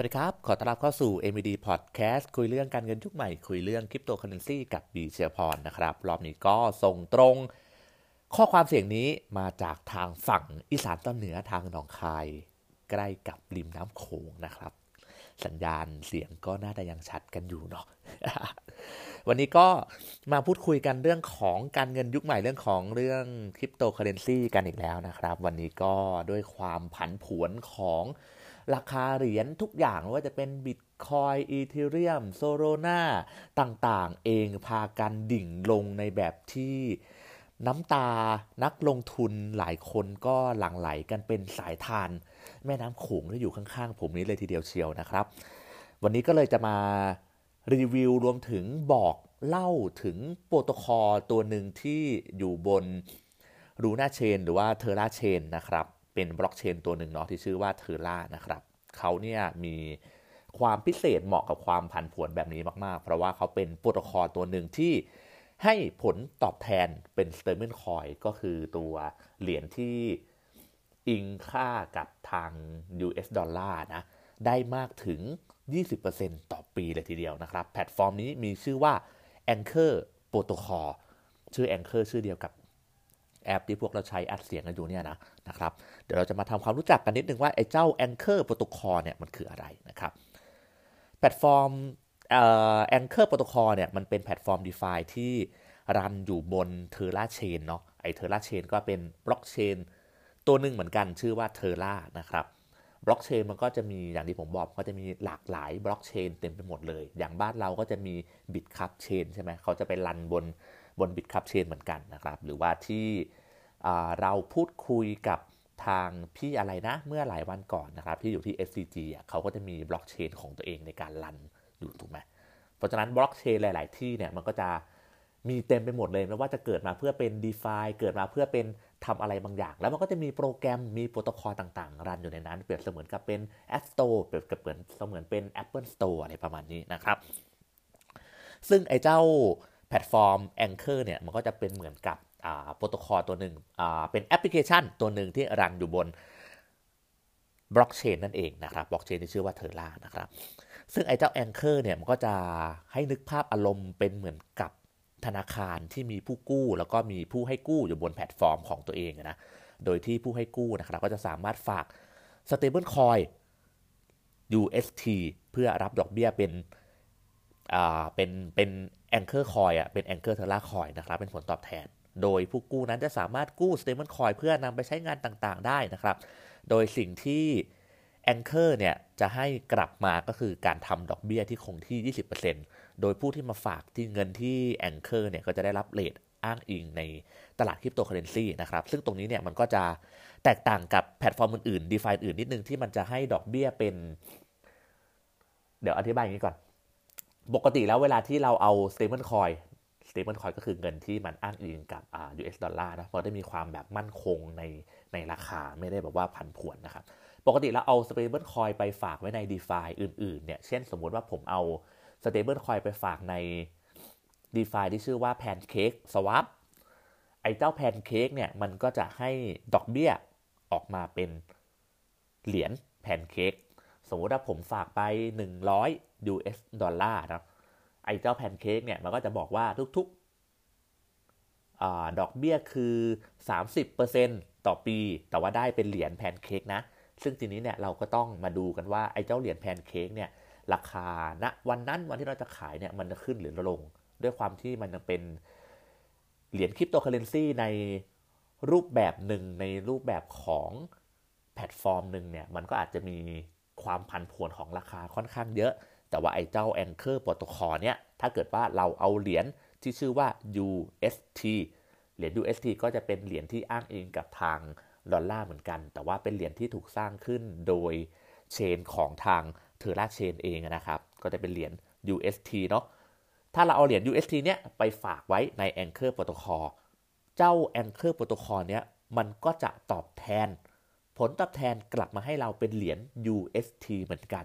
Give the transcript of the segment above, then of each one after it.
สวัสดีครับ ขอต้อนรับเข้าสู่ MVD Podcast คุยเรื่องการเงินยุคใหม่ คุยเรื่องคริปโตเคอเรนซีกับบีเชียพรนะครับ รอบนี้ก็ส่งตรง ข้อความเสียงนี้มาจากทางฝั่งอีสานตอนเหนือทางหนองคาย ใกล้กับริมน้ำโขงนะครับ สัญญาณเสียงก็น่าจะยังชัดกันอยู่เนาะวันนี้ก็มาพูดคุยกันเรื่องของการเงินยุคใหม่เรื่องของเรื่องคริปโตเคอเรนซีกันอีกแล้วนะครับ วันนี้ก็ด้วยความผันผวนของ ราคาเหรียญทุกอย่างว่าจะเป็น Bitcoin Ethereum Solana ต่างๆ เองพากันดิ่งลงในแบบที่น้ำตานักลงทุนหลายคนก็หลั่งไหลกันเป็นสายธาร แม่น้ำโขงที่อยู่ข้างๆ ผมนี้เลยทีเดียวเชียวนะครับ วันนี้ก็เลยจะมารีวิวรวมถึงบอกเล่าถึงโปรโตคอลตัวหนึ่งที่อยู่บน Luna Chain หรือว่า Terra Chain นะครับ เป็นบล็อกเชนตัวหนึ่งเนาะที่ชื่อว่า Terra นะครับเขาเนี่ยมีความพิเศษเหมาะกับความผันผวนแบบนี้มากๆ เพราะว่าเขาเป็นโปรโตคอลตัวหนึ่งที่ให้ผลตอบแทนเป็น stable coin ก็คือตัวเหรียญที่อิงค่ากับทาง US ดอลลาร์นะ ได้มากถึง 20%ต่อปีเลยทีเดียวนะครับ แพลตฟอร์มนี้มีชื่อว่า Anchor Protocol ชื่อ Anchor ชื่อเดียวกับ แอปที่พวกเราใช้อัดเสียงกันอยู่เนี่ยนะนะครับเดี๋ยวเราจะมาทำความรู้จักกันนิดนึงว่าไอ้เจ้า Anchor Protocol เนี่ยมันคืออะไรนะครับแพลตฟอร์มเอ่อ Anchor Protocol เนี่ยมันเป็นแพลตฟอร์ม DeFi ที่รันอยู่บน Terra Chain เนาะไอ้ Terra Chain ก็เป็นบล็อกเชนตัวหนึ่งเหมือนกันชื่อว่า Terra นะครับบล็อกเชนมันก็จะมีอย่างที่ผมบอกก็จะมีหลากหลายบล็อกเชนเต็มไปหมดเลย อย่างบ้านเราก็จะมี Bitcup Chain ใช่ไหมเขาจะไปรันบน บน Bitcup Chain เหมือนกันนะครับ หรือว่าที่เราพูดคุยกับทางพี่อะไรนะ เมื่อหลายวันก่อนนะครับ ที่อยู่ที่ SCG เขาก็จะมีบล็อกเชนของตัวเองในการรันอยู่ถูกไหมเพราะฉะนั้นบล็อกเชนหลาย ๆ ที่เนี่ยมันก็จะมีเต็มไปหมดเลยไม่ว่าจะเกิดมาเพื่อเป็น d e f าเกิดมาเพื่อเป็นทำอะไรบางอย่าง แล้วมันก็จะมีโปรแกรมมีโปรโตคอลต่างๆ รันอยู่ในนั้น เปรียบเสมือนกับเป็น App Store เปรียบกับเหมือนเสมือนเป็น Apple Store อะไรประมาณนี้นะครับ ซึ่งไอ้เจ้า แพลตฟอร์ม Anchor เนี่ยมันก็จะเป็นเหมือนกับโปรโตคอลตัวหนึ่งเป็นแอปพลิเคชันตัวหนึ่งที่รันอยู่บนบล็อกเชนนั่นเองนะครับบล็อกเชนที่ชื่อว่า Terra นะครับซึ่งไอ้เจ้า Anchor เนี่ยมันก็จะให้นึกภาพอารมณ์เป็นเหมือนกับธนาคารที่มีผู้กู้ แล้วก็มีผู้ให้กู้อยู่บนแพลตฟอร์มของตัวเองนะโดยที่ผู้ให้กู้นะครับก็จะสามารถฝาก stable coin UST เพื่อรับดอกเบี้ยเป็นอ่าเป็นเป็น anchor coin อะเป็น anchor terra coin นะครับเป็นผลตอบแทน โดยผู้กู้นั้นจะสามารถกู้ stable c o i เพื่อนำไปใช้งานต่างๆ ได้นะครับ โดยสิ่งที่ Anchor เนี่ยจะให้กลับมาก็คือการทำดอกเบี้ยที่คงที่ 20%โดยผู้ที่มาฝากที่เงินที่ Anchor เนี่ยก็จะได้รับ rate อ้างอิงในตลาดคริปโตเคอเรนซีนะครับ ซึ่งตรงนี้เนี่ยมันก็จะแตกต่างกับแพลตฟอร์มอื่นๆ DeFi อื่นนิดนึงที่มันจะให้ดอกเบี้ยเป็น เดี๋ยวอธิบายอย่างนี้ก่อน ปกติแล้วเวลาที่เราเอา stable coin stable coin ก็คือเงินที่มันอ้างอิงกับ US ดอลลาร์นะเพราะได้มีความแบบมั่นคงในในราคาไม่ได้แบบว่าผันผวนนะครับ ปกติเราเอา stable coin ไปฝากไว้ใน DeFi อื่นๆ เนี่ย เช่นสมมุติว่าผมเอา stable coin ไปฝากใน DeFi ที่ชื่อว่า Pancake Swap ไอ้เจ้า Pancake เนี่ยมันก็จะให้ดอกเบี้ยออกมาเป็นเหรียญ Pancake สมมติว่าผมฝากไป 100 US ดอลลาร์นะไอ้เจ้า Pancake เนี่ยมันก็จะบอกว่าทุกๆอดอกเบี้ยคือ 30%ต่อปี แต่ว่าได้เป็นเหรียญแพนเค้กนะ ซึ่งทีนี้เนี่ยเราก็ต้องมาดูกันว่าไอ้เจ้าเหรียญแพนเค้กเนี่ยราคาณวันนั้นวันที่เราจะขายเนี่ยมันจะขึ้นหรือลง ด้วยความที่มันยังเป็นเหรียญคริปโตเคอเรนซีในรูปแบบหนึ่งในรูปแบบของแพลตฟอร์มหนึ่งเนี่ยมันก็อาจจะมี ความผันผวนของราคาค่อนข้างเยอะ แต่ว่าไอ้เจ้า Anchor Protocol เนี่ย ถ้าเกิดว่าเราเอาเหรียญที่ชื่อว่า UST เหรียญ UST ก็จะเป็นเหรียญที่อ้างอิงกับทางดอลลาร์เหมือนกัน แต่ว่าเป็นเหรียญที่ถูกสร้างขึ้นโดยเชนของทางเทอร่าเชนเองนะครับ ก็จะเป็นเหรียญ UST เนาะ ถ้าเราเอาเหรียญ UST เนี้ยไปฝากไว้ใน Anchor Protocol เจ้า Anchor Protocol เนี้ยมันก็จะตอบแทน ผลตอบแทนกลับมาให้เราเป็นเหรียญ UST เหมือนกัน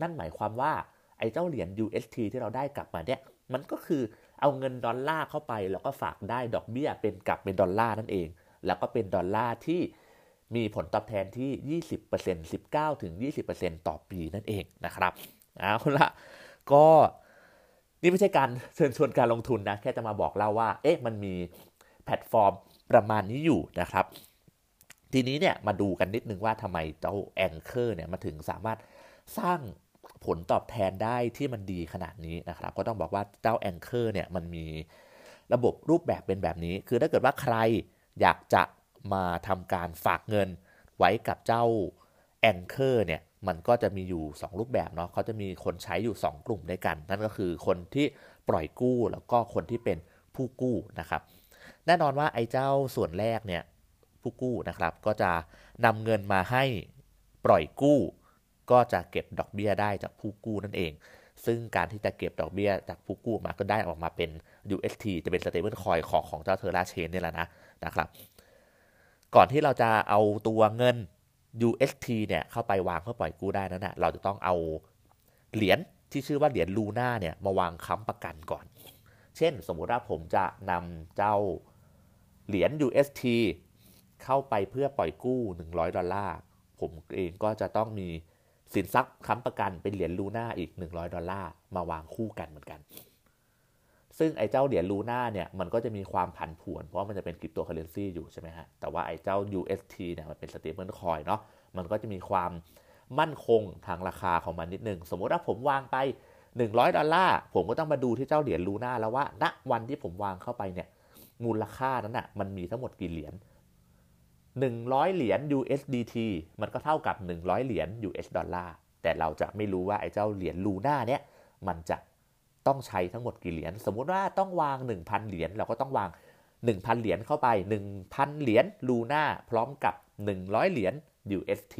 นั่นหมายความว่าไอ้เจ้าเหรียญ UST ที่เราได้กลับมาเนี้ยมันก็คือเอาเงินดอลลาร์เข้าไป แล้วก็ฝากได้ดอกเบี้ยเป็นกลับเป็นดอลลาร์นั่นเอง แล้วก็เป็นดอลลาร์ที่มีผลตอบแทนที่ 20% 19ถึง20%ต่อปีนั่นเองนะครับเอาละก็นี่ไม่ใช่การเชิญชวนการลงทุนนะ แค่จะมาบอกเล่าว่า เอ๊ะมันมีแพลตฟอร์มประมาณนี้อยู่นะครับ ทีนี้เนี่ยมาดูกันนิดนึงว่าทำไมเจ้า Anchor เนี่ยมาถึงสามารถสร้างผลตอบแทนได้ที่มันดีขนาดนี้นะครับ ก็ต้องบอกว่าเจ้าแองเกอร์เนี่ยมันมีระบบรูปแบบเป็นแบบนี้ คือถ้าเกิดว่าใครอยากจะมาทำการฝากเงินไว้กับเจ้าแองเกอร์เนี่ยมันก็จะมีอยู่ 2 รูปแบบเนาะเขาจะมีคนใช้อยู่ 2 กลุ่มด้วยกัน นั่นก็คือคนที่ปล่อยกู้แล้วก็คนที่เป็นผู้กู้นะครับ แน่นอนว่าไอ้เจ้าส่วนแรกเนี่ย ผู้กู้นะครับ ก็จะนำเงินมาให้ปล่อยกู้ ก็จะเก็บดอกเบี้ยได้จากผู้กู้นั่นเอง ซึ่งการที่จะเก็บดอกเบี้ยจากผู้กู้มาก็ได้ออกมาเป็น UST จะเป็น stable coin ของของเจ้าเทอร่าเชนนี่แหละนะนะครับ ก่อนที่เราจะเอาตัวเงิน UST เนี่ยเข้าไปวางเพื่อปล่อยกู้ได้นั้นนะเราจะต้องเอาเหรียญที่ชื่อว่าเหรียญลูน่าเนี่ยมาวางค้ำประกันก่อน เช่น สมมุติว่าผมจะนำเจ้าเหรียญ UST เข้าไปเพื่อปล่อยกู้ 100 ดอลลาร์ ผมเองก็จะต้องมีสินทรัพย์ค้ำประกันเป็นเหรียญ Luna อีก 100 ดอลลาร์ มาวางคู่กันเหมือนกัน ซึ่งไอ้เจ้าเหรียญ Luna เนี่ยมันก็จะมีความผันผวน เพราะมันจะเป็นคริปโตเคอเรนซีอยู่ใช่ไหมฮะ แต่ว่าไอ้เจ้า UST เนี่ยมันเป็น stable coin เนาะ มันก็จะมีความมั่นคงทางราคาของมันนิดนึง สมมติว่าผมวางไป 100 ดอลลาร์ ผมก็ต้องมาดูที่เจ้าเหรียญ Luna แล้วว่าณวันที่ผมวางเข้าไปเนี่ยมูลค่านั้นอะมันมีทั้งหมดกี่เหรียญ 100 เหรียญ USDT มันก็เท่ากับ 100 เหรียญ US ดอลลาร์ แต่เราจะไม่รู้ว่าไอ้เจ้าเหรียญลูน่าเนี่ยมันจะต้องใช้ทั้งหมดกี่เหรียญ สมมุติว่าต้องวาง 1,000 เหรียญเราก็ต้องวาง 1,000 เหรียญเข้าไป 1,000 เหรียญลูน่าพร้อมกับ 100 เหรียญ UST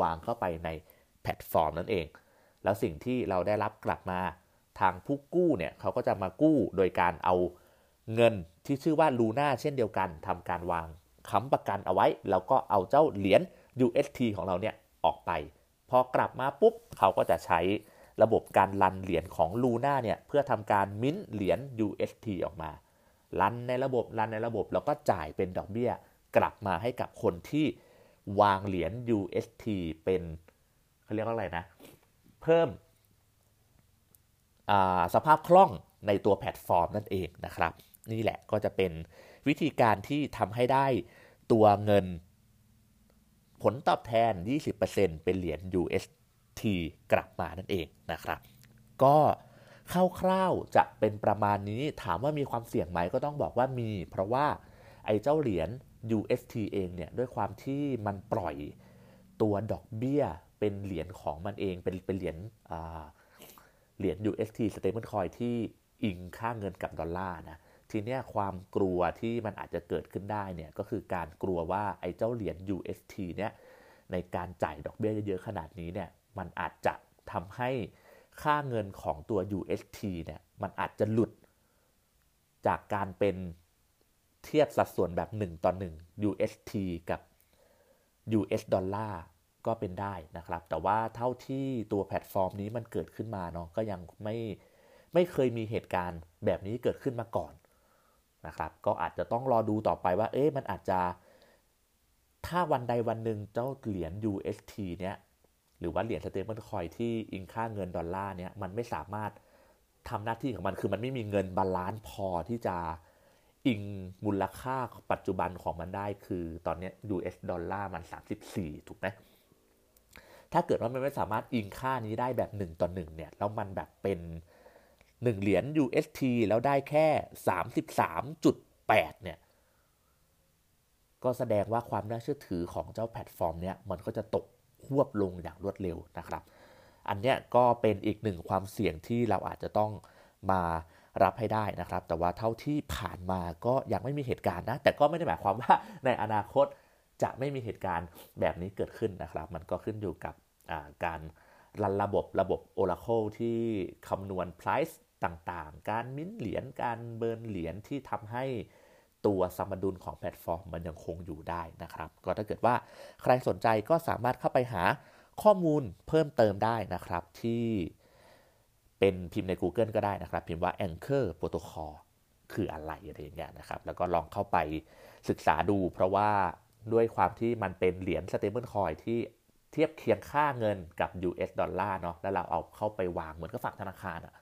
วางเข้าไปในแพลตฟอร์มนั่นเอง แล้วสิ่งที่เราได้รับกลับมาทางผู้กู้เนี่ยเขาก็จะมากู้โดยการเอาเงินที่ชื่อว่าลูน่าเช่นเดียวกันทำการวาง ค้ำประกันเอาไว้ แล้วก็เอาเจ้าเหรียญ UST ของเราเนี่ยออกไป พอกลับมาปุ๊บเขาก็จะใช้ระบบการรันเหรียญของลูน่าเนี่ยเพื่อทำการมิ้นเหรียญ UST ออกมารันในระบบรันในระบบแล้วก็จ่ายเป็นดอกเบี้ย กลับมาให้กับคนที่วางเหรียญ UST เป็นเขาเรียกว่าอะไรนะ เพิ่มสภาพคล่องในตัวแพลตฟอร์มนั่นเองนะครับ นี่แหละก็จะเป็นวิธีการที่ทำให้ได้ ตัวเงิน ผลตอบแทน 20%เป็นเหรียญ UST กลับมานั่นเองนะครับ ก็คร่าวๆจะเป็นประมาณนี้ถามว่ามีความเสี่ยงไหมก็ต้องบอกว่ามี เพราะว่าไอ้เจ้าเหรียญ UST เองเนี่ยด้วยความที่มันปล่อยตัวดอกเบี้ยเป็นเหรียญของมันเองเป็นเป็นเหรียญเหรียญ UST stablecoin ที่อิงค่าเงินกับดอลลาร์นะ ทีเนี้ยความกลัวที่มันอาจจะเกิดขึ้นได้เนี่ยก็คือการกลัวว่าไอ้เจ้าเหรียญ UST เนี่ยในการจ่ายดอกเบี้ยเยอะๆขนาดนี้เนี่ยมันอาจจะทำให้ค่าเงินของตัว UST เนี่ยมันอาจจะหลุดจากการเป็นเทียบสัดส่วนแบบ 1 ต่อ 1 UST กับ US ดอลลาร์ก็เป็นได้นะครับ แต่ว่าเท่าที่ตัวแพลตฟอร์มนี้มันเกิดขึ้นมาเนาะก็ยังไม่ไม่เคยมีเหตุการณ์แบบนี้เกิดขึ้นมาก่อน นะครับก็อาจจะต้องรอดูต่อไปว่าเอ๊ะมันอาจจะถ้าวันใดวันหนึ่งเจ้าเหรียญ UST เนี้ยหรือว่าเหรียญ stablecoin ที่อิงค่าเงินดอลลาร์เนี้ยมันไม่สามารถทำหน้าที่ของมันคือมันไม่มีเงิน balance พอที่จะอิงมูลค่าปัจจุบันของมันได้คือตอนนี้ US ดอลลาร์มัน 34 ถูกไหมถ้าเกิดว่ามันไม่สามารถอิงค่านี้ได้แบบ 1 ต่อ 1เนี่ยแล้วมันแบบเป็น 1 เหรียญ UST แล้วได้แค่ 33.8 เนี่ย ก็แสดงว่าความน่าเชื่อถือของเจ้าแพลตฟอร์มเนี่ยมันก็จะตกควบลงอย่างรวดเร็วนะครับ อันเนี้ยก็เป็นอีกหนึ่งความเสี่ยงที่เราอาจจะต้องมารับให้ได้นะครับ แต่ว่าเท่าที่ผ่านมาก็ยังไม่มีเหตุการณ์นะ แต่ก็ไม่ได้หมายความว่าในอนาคตจะไม่มีเหตุการณ์แบบนี้เกิดขึ้นนะครับ มันก็ขึ้นอยู่กับการรันระบบระบบ Oracle ที่คำนวณ price ต่างๆ การมิ้นเหรียญการเบิร์นเหรียญที่ทำให้ตัวสมดุลของแพลตฟอร์มมันยังคงอยู่ได้นะครับ ก็ถ้าเกิดว่าใครสนใจก็สามารถเข้าไปหาข้อมูลเพิ่มเติมได้นะครับ ที่เป็นพิมพ์ใน Google ก็ได้นะครับ พิมพ์ว่า Anchor Protocol คืออะไรอะไรอย่างเงี้ยนะครับ แล้วก็ลองเข้าไปศึกษาดู เพราะว่าด้วยความที่มันเป็นเหรียญ stable coin ที่เทียบเคียงค่าเงินกับ US ดอลลาร์เนาะแล้วเราเอาเข้าไปวางเหมือนกับฝากธนาคารอะ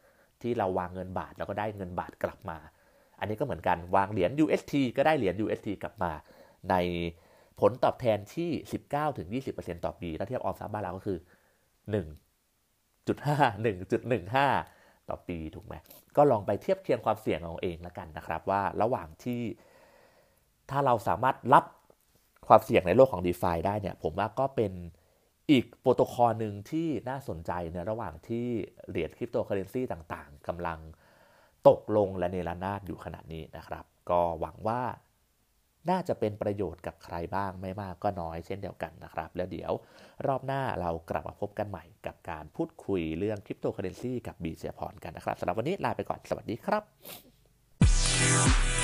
ที่เราวางเงินบาทแล้วก็ได้เงินบาทกลับมา อันนี้ก็เหมือนกันวางเหรียญ UST ก็ได้เหรียญ UST กลับมา ในผลตอบแทนที่ 19-20%ต่อปี ถ้าเทียบออมทรัพย์บ้านเราก็คือ 1.5 1.15 ต่อปีถูกไหมก็ลองไปเทียบเคียงความเสี่ยงของเองแล้วกันนะครับ ว่าระหว่างที่ถ้าเราสามารถรับความเสี่ยงในโลกของ d e f าได้เนี่ยผมว่าก็เป็น อีกโปรโตคอลหนึ่งที่น่าสนใจในระหว่างที่เหรียญคริปโตเคอร์เรนซีต่างๆกำลังตกลงระเนระนาดอยู่ขณะนี้นะครับ ก็หวังว่าน่าจะเป็นประโยชน์กับใครบ้างไม่มากก็น้อยเช่นเดียวกันนะครับ แล้วเดี๋ยวรอบหน้าเรากลับมาพบกันใหม่กับการพูดคุยเรื่องคริปโตเคอร์เรนซีกับบีเซียพรกันนะครับสำหรับวันนี้ลาไปก่อนสวัสดีครับ